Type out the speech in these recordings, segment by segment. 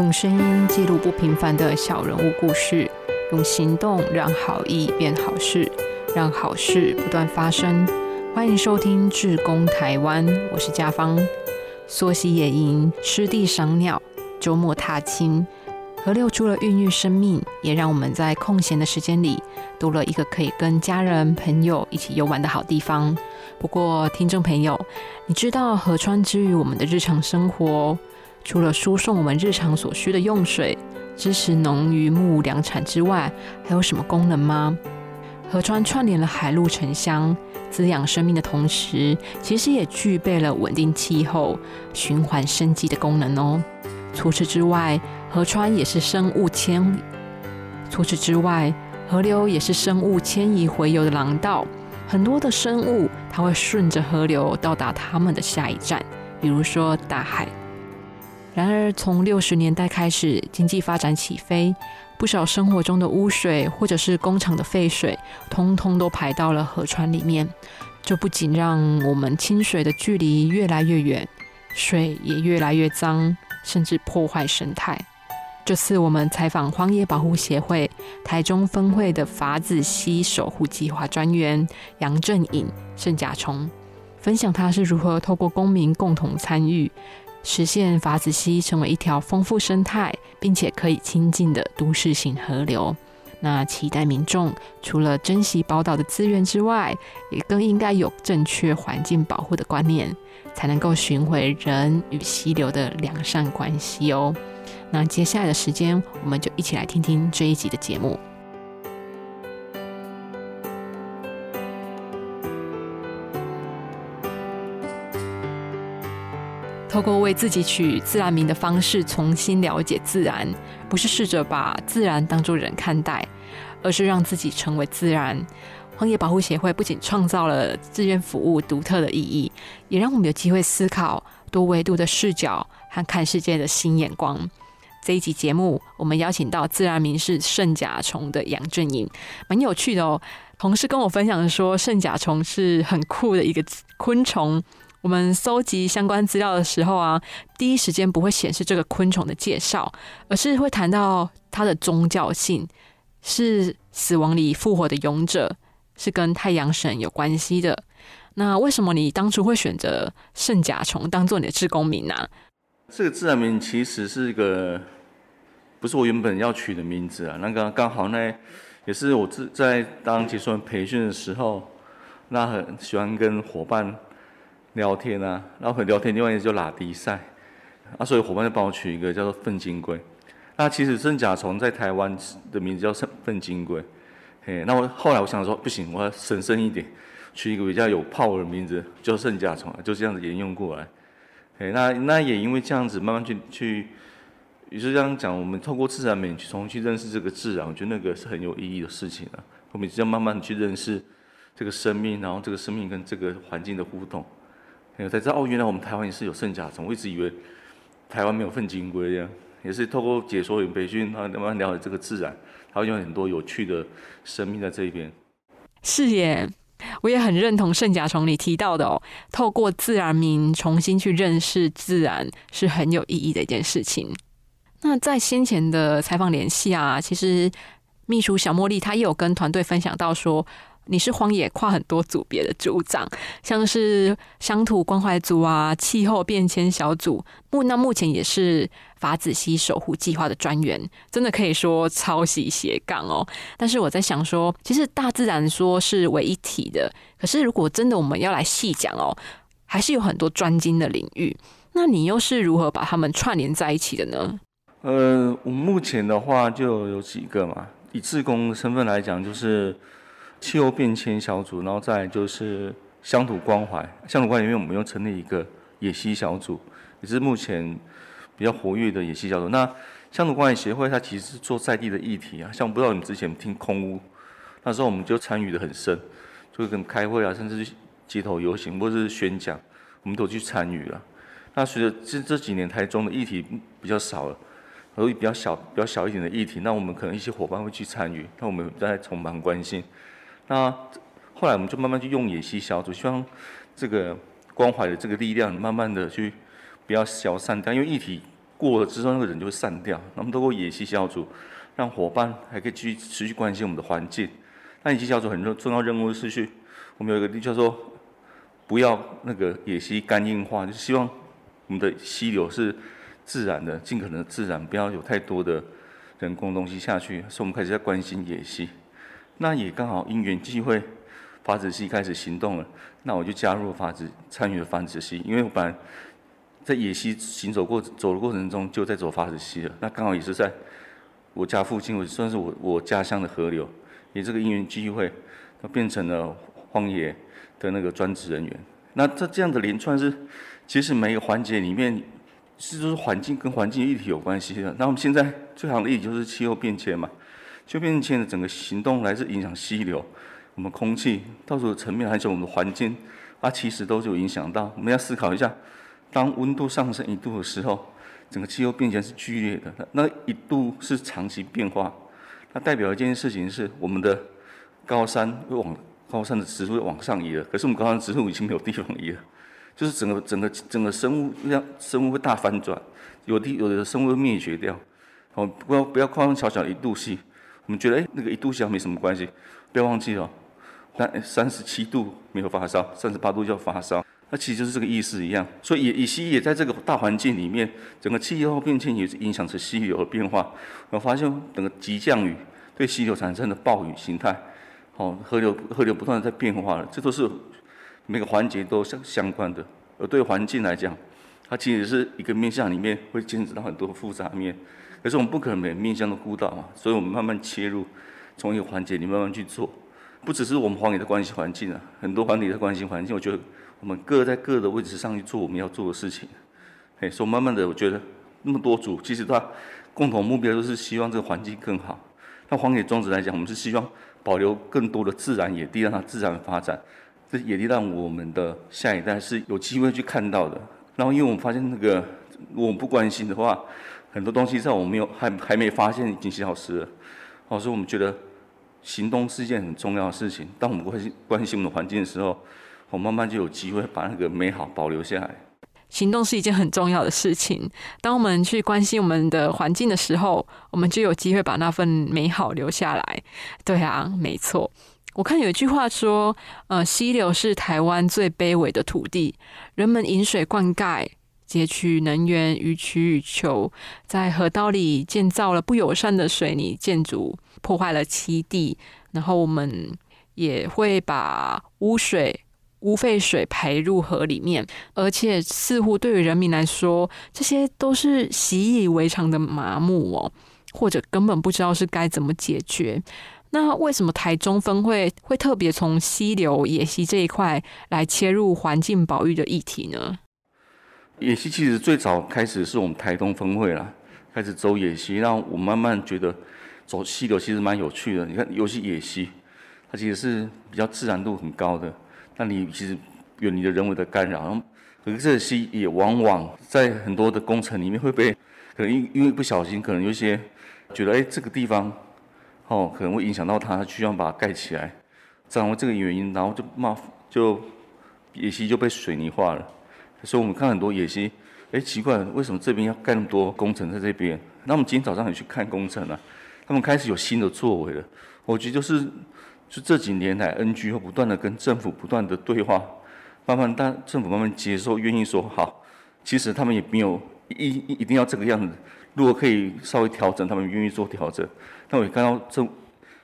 用声音记录不平凡的小人物故事，用行动让好意变好事，让好事不断发生。欢迎收听《志工台湾》，我是家芳。溯溪野营，湿地赏鸟，周末踏青，河流除了孕育生命，也让我们在空闲的时间里多了一个可以跟家人朋友一起游玩的好地方。不过，听众朋友，你知道河川之于我们的日常生活，除了输送我们日常所需的用水，支持农渔牧粮产之外，还有什么功能吗？河川串联了海陆城乡，滋养生命的同时，其实也具备了稳定气候、循环生机的功能哦。除此之外，河川也是生物迁除此之外，河流也是生物迁移回游的廊道。很多的生物，它会顺着河流到达他们的下一站，比如说大海。然而，从六十年代开始，经济发展起飞。不少生活中的污水，或者是工厂的废水，通通都排到了河川里面。这不仅让我们清水的距离越来越远，水也越来越脏，甚至破坏生态。这次我们采访荒野保护协会台中分会的法子溪守护计划专员杨正颖圣甲虫，分享他是如何透过公民共同参与。实现法子溪成为一条丰富生态，并且可以亲近的都市型河流。那期待民众除了珍惜宝岛的资源之外，也更应该有正确环境保护的观念，才能够寻回人与溪流的良善关系哦。那接下来的时间，我们就一起来听听这一集的节目。透过为自己取自然名的方式，重新了解自然，不是试着把自然当作人看待，而是让自己成为自然。荒野保护协会不仅创造了志愿服务独特的意义，也让我们有机会思考多维度的视角和看世界的新眼光。这一集节目，我们邀请到自然名是圣甲虫的杨正颖，蛮有趣的哦。同事跟我分享说，圣甲虫是很酷的一个昆虫。我们搜集相关资料的时候啊，第一时间不会显示这个昆虫的介绍，而是会谈到它的宗教性，是死亡里复活的勇者，是跟太阳神有关系的。那为什么你当初会选择圣甲虫当做你的志工名呢？这个自然名其实是一个不是我原本要取的名字啊。那个刚好呢，也是我自在当结束培训的时候，那很喜欢跟伙伴。聊天啊，然后很聊天，另外一个叫拉迪赛，啊，所以伙伴就帮我取一个叫做粪金龟。那其实圣甲虫在台湾的名字叫粪粪金龟，嘿，那我后来我想说不行，我要神圣一点，取一个比较有泡的名字，叫圣甲虫，就这样子沿用过来。嘿，那那也因为这样子慢慢去去，也是这样讲，我们透过自然美去重新去认识这个自然，我觉得那个是很有意义的事情啊。我们这样慢慢的去认识这个生命，然后这个生命跟这个环境的互动。才知道哦，原来我们台湾也是有圣甲虫，我一直以为台湾没有粪金龟这样，也是透过解说员培训，他慢慢了解这个自然，他会有很多有趣的生命在这一边。是耶，我也很认同圣甲虫里提到的哦，透过自然名重新去认识自然是很有意义的一件事情。那在先前的采访联系啊，其实秘书小茉莉她也有跟团队分享到说。你是荒野跨很多组别的组长，像是乡土关怀组啊、气候变迁小组，目那目前也是法子溪守护计划的专员，真的可以说超级斜杠哦。但是我在想说，其实大自然说是为一体的，可是如果真的我们要来细讲哦，还是有很多专精的领域。那你又是如何把他们串联在一起的呢？呃，我目前的话就有几个嘛，以自工身份来讲，就是。气候变迁小组，然后再就是乡土关怀。乡土关怀里面，我们又成立一个野溪小组，也是目前比较活跃的野溪小组。那乡土关怀协会，它其实是做在地的议题啊。像不知道你之前听空屋，那时候我们就参与的很深，就跟开会啊，甚至街头游行或者是宣讲，我们都去参与了。那随着这这几年台中的议题比较少了，而比较小、比较小一点的议题，那我们可能一些伙伴会去参与，那我们在从旁关心。那后来我们就慢慢去用野溪小组，希望这个关怀的这个力量慢慢的去不要消散掉，因为议题过了之后，那个人就会散掉。那么通过野溪小组，让伙伴还可以继续持续关心我们的环境。那野溪小组很重重要任务是去，我们有一个叫做不要那个野溪肝硬化，就希望我们的溪流是自然的，尽可能自然，不要有太多的人工东西下去。所以我们开始在关心野溪。那也刚好因缘机会，法子溪开始行动了。那我就加入法子，参与了法子溪，因为我本来在野溪行走过走的过程中，就在走法子溪了。那刚好也是在我家附近，我算是我我家乡的河流，也这个因缘机会，它变成了荒野的那个专职人员。那这这样的连串是，其实每个环节里面是就是环境跟环境议题有关系的。那我们现在最好的例子就是气候变迁嘛。就变迁的整个行动来自影响溪流，我们空气到处的层面，还有我们的环境，它其实都是有影响到。我们要思考一下，当温度上升一度的时候，整个气候变迁是剧烈的。那一度是长期变化，那代表一件事情是，我们的高山会往高山的植物会往上移了。可是我们高山植物已经没有地方移了，就是整个整个整个生物量生物会大反转，有的有的生物会灭绝掉。哦，不要不要夸张小小一度系。我们觉得，哎，那个一度小没什么关系，不要忘记了，但三十七度没有发烧，三十八度就要发烧，那其实就是这个意思一样。所以，乙烯也在这个大环境里面，整个气候变迁也是影响着溪流的变化。我发现，整个急降雨对溪流产生的暴雨形态，哦，河流河流不断的在变化了，这都是每个环节都相相关的。而对环境来讲，它其实是一个面向里面会牵扯到很多复杂面。可是我们不可能每面向都孤岛嘛，所以我们慢慢切入，从一个环节你慢慢去做，不只是我们荒野的关系环境啊，很多环野的关系环境，我觉得我们各在各的位置上去做我们要做的事情，哎，所以慢慢的我觉得那么多组，其实它共同目标都是希望这个环境更好。那荒野宗旨来讲，我们是希望保留更多的自然野地，让它自然发展，这野地让我们的下一代是有机会去看到的。然后因为我们发现那个我们不关心的话。很多东西在我们没有还还没发现已经消失了，哦，所以我们觉得行动是一件很重要的事情。当我们关心关心我们的环境的时候，我慢慢就有机会把那个美好保留下来。行动是一件很重要的事情。当我们去关心我们的环境的时候，我们就有机会把那份美好留下来。对啊，没错。我看有一句话说，呃，溪流是台湾最卑微的土地，人们饮水灌溉。截取能源，予取予求，在河道里建造了不友善的水泥建筑，破坏了栖地。然后我们也会把污水、污废水排入河里面，而且似乎对于人民来说，这些都是习以为常的麻木哦，或者根本不知道是该怎么解决。那为什么台中分会会特别从溪流、野溪这一块来切入环境保育的议题呢？野溪其实最早开始是我们台东分会啦，开始走野溪，让我慢慢觉得走溪流其实蛮有趣的。你看，尤其野溪，它其实是比较自然度很高的，那你其实远离了人为的干扰。可是这溪也往往在很多的工程里面会被，可能因因为不小心，可能有些觉得哎这个地方哦可能会影响到它，需要把它盖起来，掌握这个原因，然后就冒就野溪就被水泥化了。所以我们看很多野溪，哎，奇怪，为什么这边要盖那么多工程在这边？那我们今天早上也去看工程了，他们开始有新的作为了。我觉得就是，就这几年来，NG 会不断的跟政府不断的对话，慢慢大政府慢慢接受，愿意说好。其实他们也没有一一定要这个样子，如果可以稍微调整，他们愿意做调整。那我也看到政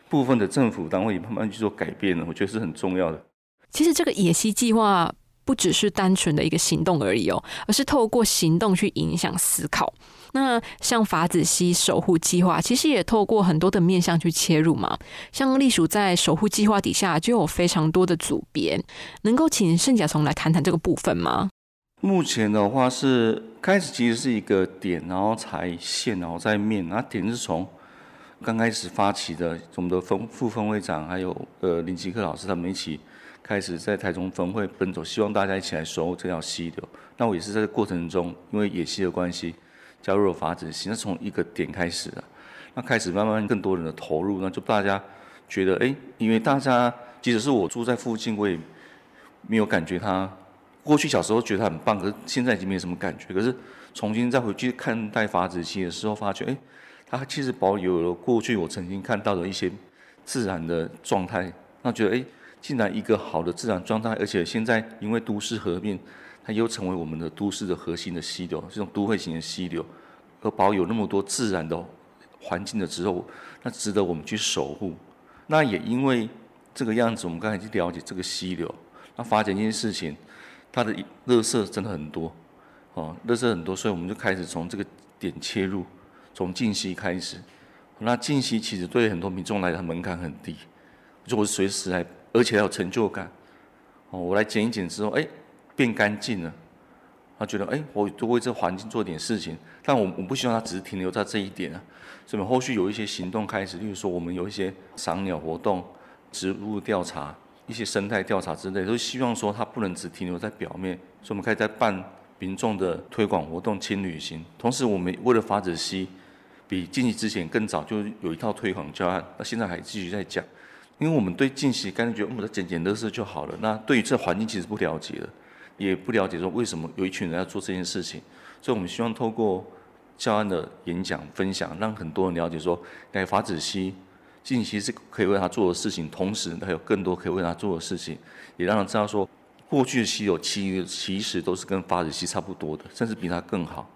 部分的政府单位也慢慢去做改变了，我觉得是很重要的。其实这个野溪计划。不只是单纯的一个行动而已哦，而是透过行动去影响思考。那像法子溪守护计划，其实也透过很多的面向去切入嘛。像隶属在守护计划底下，就有非常多的组别，能够请圣甲虫来谈谈这个部分吗？目前的话是开始其实是一个点，然后才线，然后再面。那点是从刚开始发起的，我们的分副分会长还有呃林吉克老师他们一起。开始在台中分会奔走，希望大家一起来守护这条溪流。那我也是在这过程中，因为野溪的关系，加入了法子溪。那从一个点开始的，那开始慢慢更多人的投入，那就大家觉得，哎，因为大家即使是我住在附近，我也没有感觉它。过去小时候觉得它很棒，可是现在已经没什么感觉。可是重新再回去看待法子溪的时候，发觉，哎，它其实保有了过去我曾经看到的一些自然的状态。那觉得，哎，竟然一个好的自然状态，而且现在因为都市合并，它又成为我们的都市的核心的溪流，这种都会型的溪流，而保有那么多自然的环境的时候，那值得我们去守护。那也因为这个样子，我们刚才去了解这个溪流，那发现一件事情，它的垃圾真的很多，哦，垃圾很多，所以我们就开始从这个点切入，从净溪开始。那净溪其实对很多民众来讲门槛很低。就我随时来，而且还有成就感。哦，我来剪一剪之后，哎，变干净了。他觉得，哎，我多为这环境做点事情。但我我不希望他只是停留在这一点啊。所以后续有一些行动开始，例如说我们有一些赏鸟活动、植物调查、一些生态调查之类，都希望说它不能只停留在表面。所以我们可以在办民众的推广活动、轻旅行。同时，我们为了法子溪，比进去之前更早就有一套推广教案，那现在还继续在讲。因为我们对净溪干脆觉得我们捡捡垃圾就好了，那对于这环境其实不了解的，也不了解说为什么有一群人要做这件事情，所以我们希望透过教案的演讲分享，让很多人了解说，哎，法子西净溪是可以为他做的事情，同时还有更多可以为他做的事情，也让他知道说，过去的溪流其其实都是跟法子西差不多的，甚至比它更好。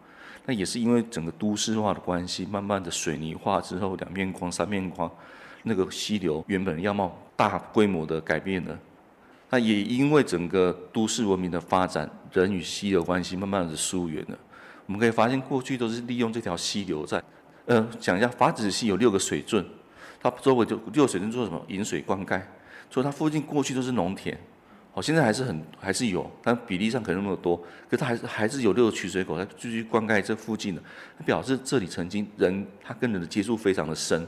那也是因为整个都市化的关系，慢慢的水泥化之后，两面光、三面光。那个溪流原本样貌大规模的改变了，那也因为整个都市文明的发展，人与溪流关系慢慢的疏远了。我们可以发现，过去都是利用这条溪流在，呃，讲一下法子溪有六个水圳，它周围就六个水圳做什么？引水灌溉，所以它附近过去都是农田，好，现在还是很还是有，但比例上可能没有多，可它还是还是有六个取水口在继续灌溉这附近的，表示这里曾经人他跟人的接触非常的深。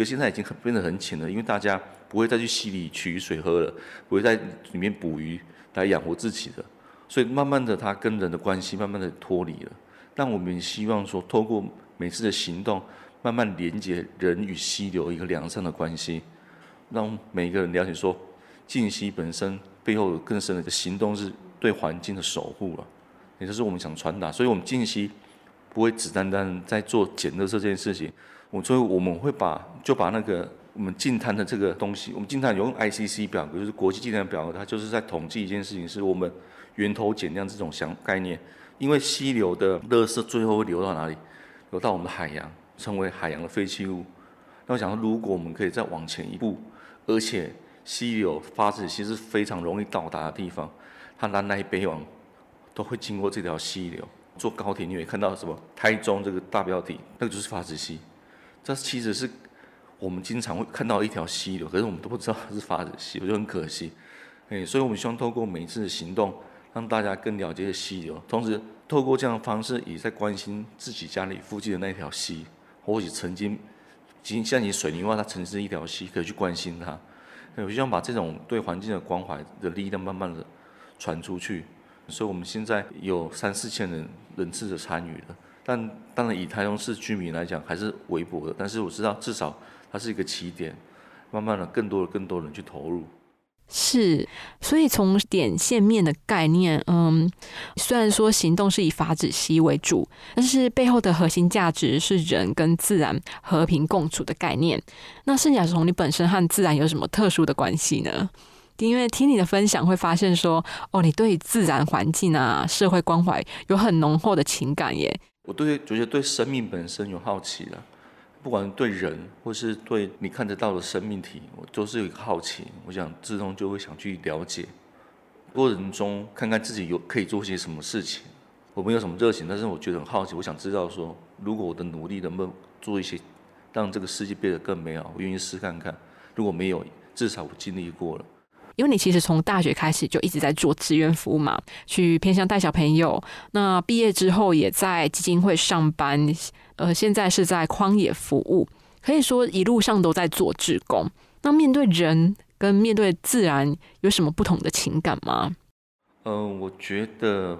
可现在已经很变得很浅了，因为大家不会再去溪里取水喝了，不会在里面捕鱼来养活自己的，所以慢慢的，它跟人的关系慢慢的脱离了。但我们希望说，透过每次的行动，慢慢连接人与溪流一个良善的关系，让每一个人了解说，静溪本身背后有更深的一个行动是对环境的守护了，也就是我们想传达。所以我们静溪不会只单单在做捡垃圾这件事情。我所以我们会把就把那个我们净滩的这个东西，我们净滩用 ICC 表格，就是国际净滩表格，它就是在统计一件事情，是我们源头减量这种想概念。因为溪流的垃圾最后会流到哪里？流到我们的海洋，成为海洋的废弃物。那我想说，如果我们可以再往前一步，而且溪流发子其实非常容易到达的地方，它南来北往都会经过这条溪流。坐高铁你会看到什么？台中这个大标题，那个就是发子溪。这其实是我们经常会看到一条溪流，可是我们都不知道它是发子溪，我就很可惜。哎，所以我们希望透过每一次的行动，让大家更了解溪流，同时透过这样的方式，也在关心自己家里附近的那条溪，或许曾经，经像你水泥化，它曾经是一条溪，可以去关心它。我希望把这种对环境的关怀的力量，慢慢的传出去。所以我们现在有三四千人人次的参与了。但当然，以台中市居民来讲，还是微薄的。但是我知道，至少它是一个起点，慢慢的，更多的、更多人去投入。是，所以从点线面的概念，嗯，虽然说行动是以法子溪为主，但是背后的核心价值是人跟自然和平共处的概念。那圣甲虫，你本身和自然有什么特殊的关系呢？因为听你的分享，会发现说，哦，你对自然环境啊、社会关怀有很浓厚的情感耶。我对觉得对生命本身有好奇了，不管对人或是对你看得到的生命体，我都是有一个好奇。我想自动就会想去了解，过程中看看自己有可以做些什么事情。我没有什么热情，但是我觉得很好奇。我想知道说，如果我的努力能不能做一些，让这个世界变得更美好，我愿意试看看。如果没有，至少我经历过了。因为你其实从大学开始就一直在做志愿服务嘛，去偏向带小朋友。那毕业之后也在基金会上班，呃，现在是在荒野服务，可以说一路上都在做志工。那面对人跟面对自然有什么不同的情感吗？嗯，我觉得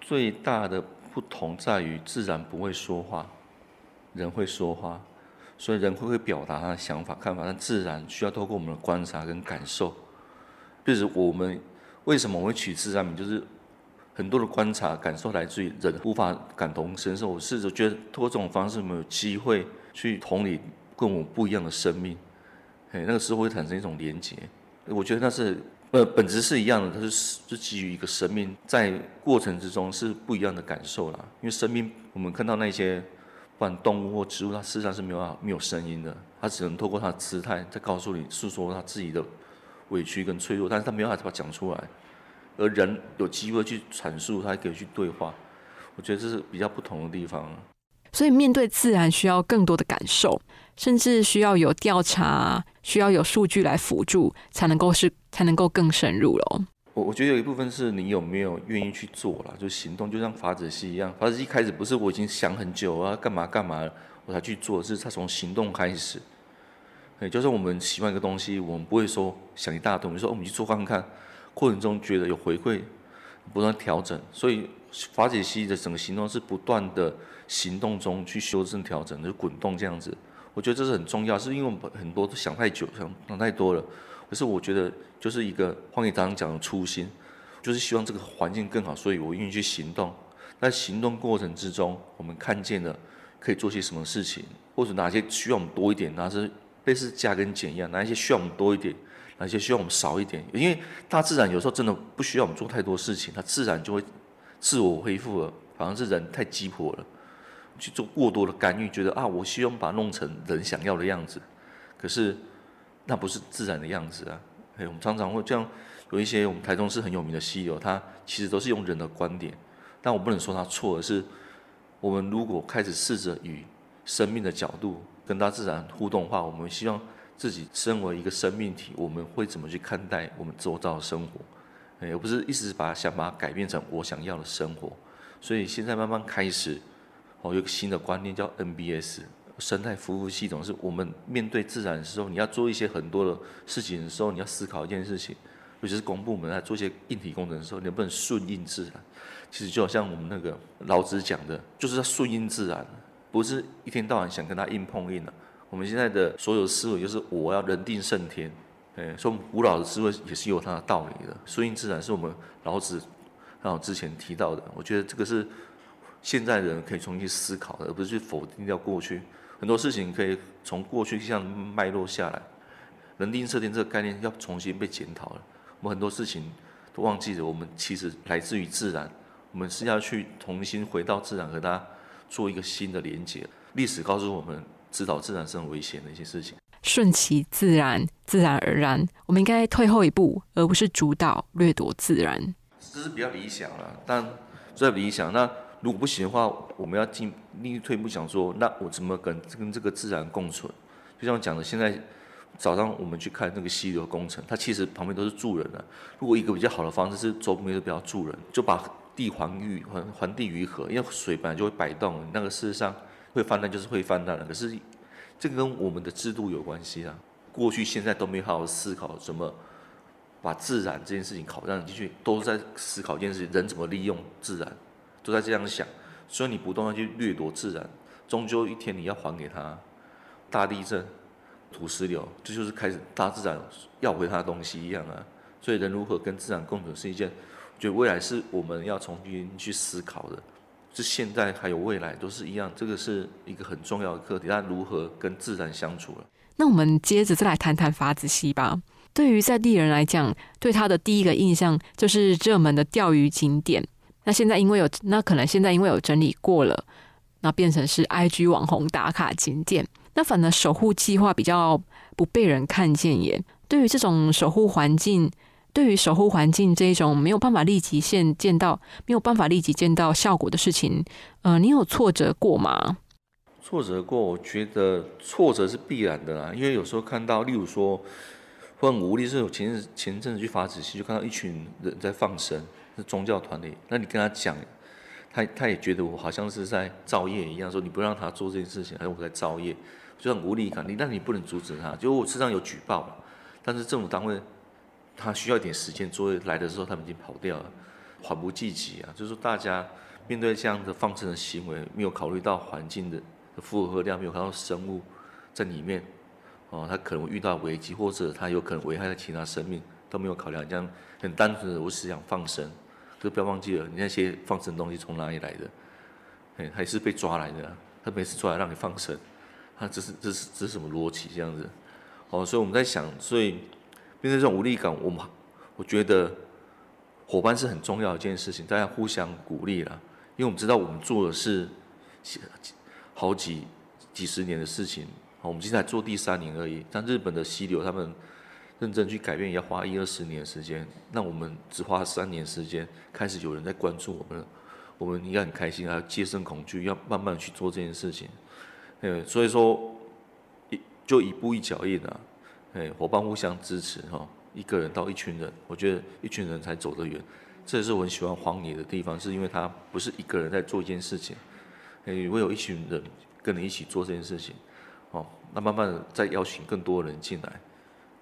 最大的不同在于自然不会说话，人会说话，所以人会会表达他的想法看法，但自然需要透过我们的观察跟感受。就是我们为什么会取自然名，就是很多的观察感受来自于人无法感同身受。我试着觉得通过这种方式，我们有机会去同理跟我们不一样的生命，哎，那个时候会产生一种连结。我觉得那是呃本质是一样的，它是是基于一个生命在过程之中是不一样的感受啦。因为生命我们看到那些不管动物或植物，它事实上是没有没有声音的，它只能透过它的姿态在告诉你诉说它自己的委屈跟脆弱，但是他没有办法讲出来。而人有机会去阐述，他还可以去对话，我觉得这是比较不同的地方。所以面对自然需要更多的感受，甚至需要有调查，需要有数据来辅助，才能够是才能够更深入了。我我觉得有一部分是你有没有愿意去做了，就行动，就像法子西一样。法子西一开始不是我已经想很久啊，干嘛干嘛我才去做，是他从行动开始。哎，就是我们喜欢一个东西，我们不会说想一大堆，说哦我们去做看看。过程中觉得有回馈，不断调整，所以法解析的整个行动是不断的行动中去修正调整，就滚动这样子。我觉得这是很重要，是因为我们很多都想太久，想想太多了。可是我觉得就是一个荒野堂讲的初心，就是希望这个环境更好，所以我愿意去行动。在行动过程之中，我们看见了可以做些什么事情，或者哪些需要我们多一点，哪些类似加跟减一样，哪一些需要我们多一点。哪一些需要我们少一点？因为大自然有时候真的不需要我们做太多事情，它自然就会自我恢复了。反而是人太急迫了，去做过多的干预，觉得啊，我希望把它弄成人想要的样子，可是那不是自然的样子啊。哎，我们常常会这样，有一些我们台中市很有名的西游，它其实都是用人的观点，但我不能说它错，而是我们如果开始试着与生命的角度跟大自然互动的话，我们希望。自己身为一个生命体，我们会怎么去看待我们周遭的生活？哎，而不是一直把想把它改变成我想要的生活。所以现在慢慢开始，哦，有个新的观念叫 NBS 生态服务系统，是我们面对自然的时候，你要做一些很多的事情的时候，你要思考一件事情，尤其是公部门在做一些硬体工程的时候，能不能顺应自然？其实就好像我们那个老子讲的，就是要顺应自然，不是一天到晚想跟他硬碰硬的。我们现在的所有思维就是我要人定胜天，哎，说古老的思维也是有它的道理的。顺应自然是我们老子刚之前提到的，我觉得这个是现在人可以重新思考的，而不是去否定掉过去很多事情可以从过去这样脉络下来。人定胜天这个概念要重新被检讨了。我们很多事情都忘记了，我们其实来自于自然，我们是要去重新回到自然和它做一个新的连接。历史告诉我们。指导自然是很危险的一些事情，顺其自然，自然而然。我们应该退后一步，而不是主导掠夺自然。这是比较理想了，但这理想。那如果不行的话，我们要进另一退一步，想说，那我怎么跟跟这个自然共存？就像我讲的，现在早上我们去看那个溪流工程，它其实旁边都是住人的。如果一个比较好的方式是周边都比较住人，就把地环玉环环地鱼河，因为水本来就会摆动，那个事实上。会泛滥就是会泛滥了，可是这跟我们的制度有关系啊。过去现在都没有好好思考怎么把自然这件事情考量进去，都在思考一件事情：人怎么利用自然，都在这样想。所以你不断的去掠夺自然，终究一天你要还给他。大地震、土石流，这就是开始大自然要回他的东西一样啊。所以人如何跟自然共存，是一件，觉得未来是我们要重新去思考的。是现在还有未来都是一样，这个是一个很重要的课题。那如何跟自然相处了？那我们接着再来谈谈法子溪吧。对于在地人来讲，对他的第一个印象就是热门的钓鱼景点。那现在因为有，那可能现在因为有整理过了，那变成是 IG 网红打卡景点。那反而守护计划比较不被人看见耶。对于这种守护环境。对于守护环境这一种没有办法立即现见到、没有办法立即见到效果的事情，呃，你有挫折过吗？挫折过，我觉得挫折是必然的啦。因为有时候看到，例如说，很无力，是我前前阵子去法子溪，就看到一群人在放生，是宗教团体。那你跟他讲，他他也觉得我好像是在造业一样，说你不让他做这件事情，还是我在造业，就很无力感。你那你不能阻止他，就我身上有举报了，但是政府单位。他需要一点时间，作业来的时候他们已经跑掉了，缓不济急啊！就是说，大家面对这样的放生的行为，没有考虑到环境的负荷量，没有看到生物在里面，哦，他可能遇到危机，或者他有可能危害到其他生命，都没有考量，这样很单纯的我只想放生，可是不要忘记了，你那些放生的东西从哪里来的？哎，还是被抓来的。他每次抓来让你放生，他这是这是这是什么逻辑这样子？哦，所以我们在想，所以面对这种无力感，我们我觉得伙伴是很重要的一件事情，大家互相鼓励了，因为我们知道我们做的是好几几十年的事情，我们现在做第三年而已。像日本的溪流，他们认真去改变，要花一二十年时间，那我们只花三年时间，开始有人在关注我们了。我们应该很开心，还要戒慎恐惧，要慢慢去做这件事情。呃，所以说一就一步一脚印啊，哎，伙伴互相支持哈，一个人到一群人，我觉得一群人才走得远。这也是我很喜欢黄野的地方，是因为他不是一个人在做一件事情，哎，会有一群人跟你一起做这件事情，哦，那慢慢的再邀请更多人进来，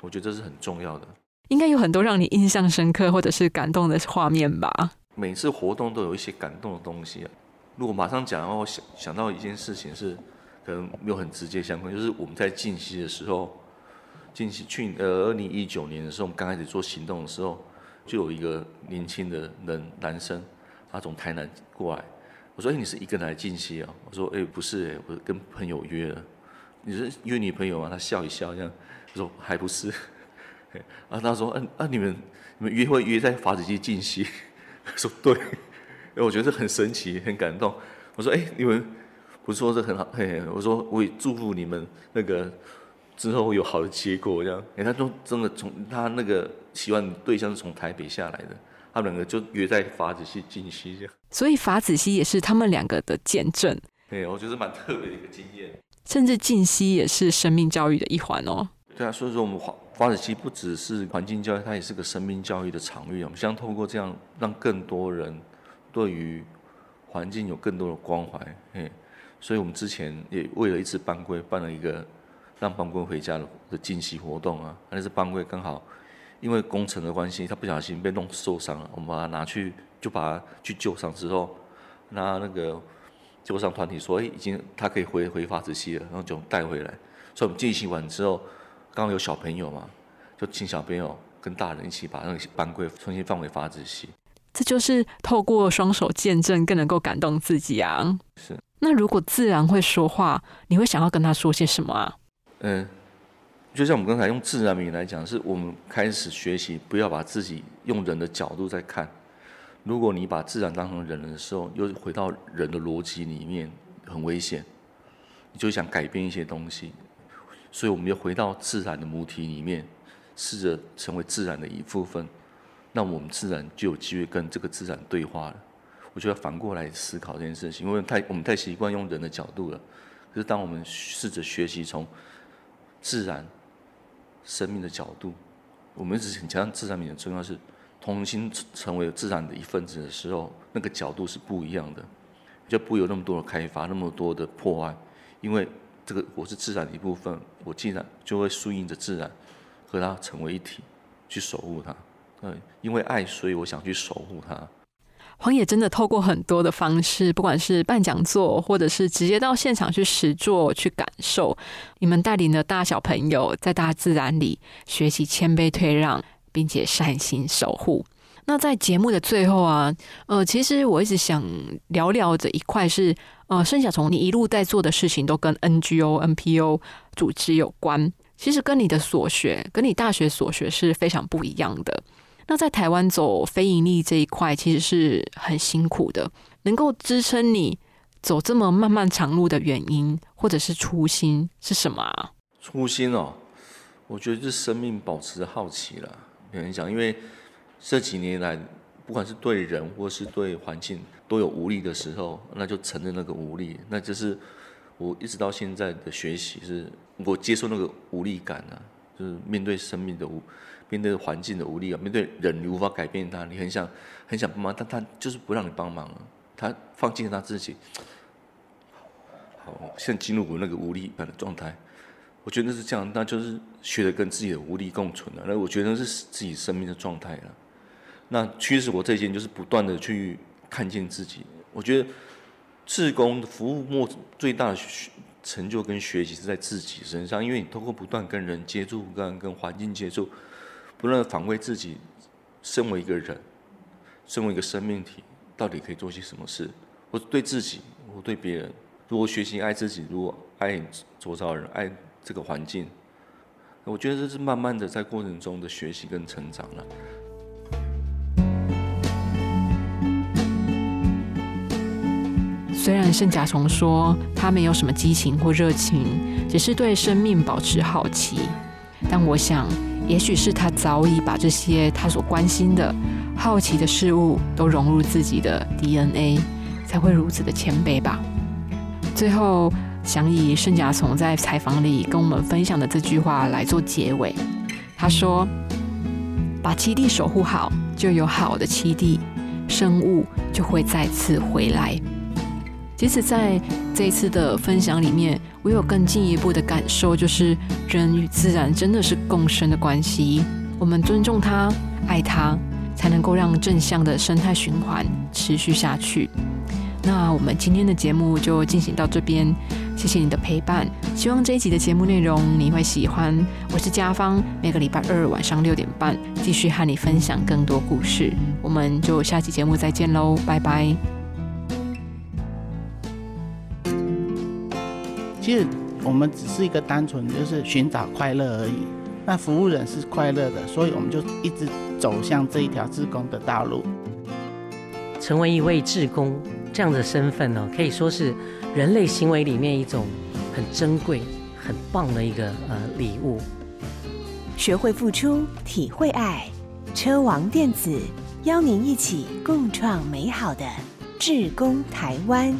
我觉得这是很重要的。应该有很多让你印象深刻或者是感动的画面吧。每次活动都有一些感动的东西啊！如果马上讲，然后想想到一件事情是，可能没有很直接相关，就是我们在近期的时候，近期去呃二零一九年的时候，我们刚开始做行动的时候，就有一个年轻的人男生，他从台南过来，我说：“哎，你是一个人来近期啊？”我说：“哎，不是，哎，我跟朋友约了。”你是约女朋友吗？他笑一笑，这样，他说：“还不是。” 啊，他说：“嗯，啊，你们你们约会约在法子基近期？” 说对，哎，我觉得很神奇，很感动。我说，哎，你们不是说这很好？嘿，我说我也祝福你们那个之后有好的结果，这样。哎，他都真的从他那个喜欢对象是从台北下来的，他们两个就约在法子西进溪这样。所以法子西也是他们两个的见证。对，我觉得蛮特别的一个经验。甚至静溪也是生命教育的一环哦。对啊，所以说我们华华子溪不只是环境教育，它也是个生命教育的场域。我们希望透过这样，让更多人对于环境有更多的关怀。嘿，所以我们之前也为了一次班规办了一个让帮规回家的的进行活动啊。那是帮规刚好因为工程的关系，他不小心被弄受伤了。我们把他拿去，就把他去救伤之后，那那个救伤团体说，哎，已经他可以回回发子溪了，然后就带回来。所以我们进行完之后。刚刚有小朋友嘛，就请小朋友跟大人一起把那个班规重新放回发子溪。这就是透过双手见证，更能够感动自己啊。是。那如果自然会说话，你会想要跟他说些什么啊？嗯，就像我们刚才用自然名来讲，是我们开始学习，不要把自己用人的角度在看。如果你把自然当成人的时候，又回到人的逻辑里面，很危险。你就想改变一些东西。所以我们要回到自然的母体里面，试着成为自然的一部分，那我们自然就有机会跟这个自然对话了。我觉得反过来思考这件事情，因为太我们太习惯用人的角度了。可是当我们试着学习从自然生命的角度，我们一直很强调自然美的重要是，重新成为自然的一份子的时候，那个角度是不一样的，就不有那么多的开发，那么多的破坏，因为。这个我是自然的一部分，我既然就会顺应着自然，和它成为一体，去守护它。对，因为爱，所以我想去守护它。荒野真的透过很多的方式，不管是办讲座，或者是直接到现场去实做、去感受，你们带领的大小朋友在大自然里学习谦卑退让，并且善心守护。那在节目的最后啊，呃，其实我一直想聊聊的一块是，呃，盛小虫，你一路在做的事情都跟 NGO、NPO 组织有关，其实跟你的所学，跟你大学所学是非常不一样的。那在台湾走非盈利这一块，其实是很辛苦的。能够支撑你走这么漫漫长路的原因，或者是初心是什么啊？初心哦，我觉得是生命保持好奇了。有人讲，因为。这几年来，不管是对人或是对环境都有无力的时候，那就承认那个无力，那就是我一直到现在的学习，是我接受那个无力感啊，就是面对生命的无，面对环境的无力啊，面对人你无法改变他，你很想很想帮忙，但他就是不让你帮忙，他放弃了他自己，好，现在进入我那个无力感的状态，我觉得是这样，那就是学着跟自己的无力共存了，那我觉得是自己生命的状态了。那驱使我这一件就是不断的去看见自己。我觉得，志工服务末最大的成就跟学习是在自己身上，因为你通过不断跟人接触、跟跟环境接触，不断反馈自己，身为一个人，身为一个生命体，到底可以做些什么事？我对自己，我对别人，如果学习爱自己，如果爱周遭人，爱这个环境，我觉得这是慢慢的在过程中的学习跟成长了。虽然圣甲虫说他没有什么激情或热情，只是对生命保持好奇，但我想，也许是他早已把这些他所关心的好奇的事物都融入自己的 DNA，才会如此的谦卑吧。最后，想以圣甲虫在采访里跟我们分享的这句话来做结尾。他说：“把基地守护好，就有好的基地，生物就会再次回来。”其实，在这一次的分享里面，我有更进一步的感受，就是人与自然真的是共生的关系。我们尊重它、爱它，才能够让正向的生态循环持续下去。那我们今天的节目就进行到这边，谢谢你的陪伴。希望这一集的节目内容你会喜欢。我是家芳，每个礼拜二晚上六点半继续和你分享更多故事。我们就下期节目再见喽，拜拜。其实我们只是一个单纯就是寻找快乐而已。那服务人是快乐的，所以我们就一直走向这一条志工的道路。成为一位志工这样的身份呢，可以说是人类行为里面一种很珍贵、很棒的一个呃礼物。学会付出，体会爱。车王电子邀您一起共创美好的志工台湾。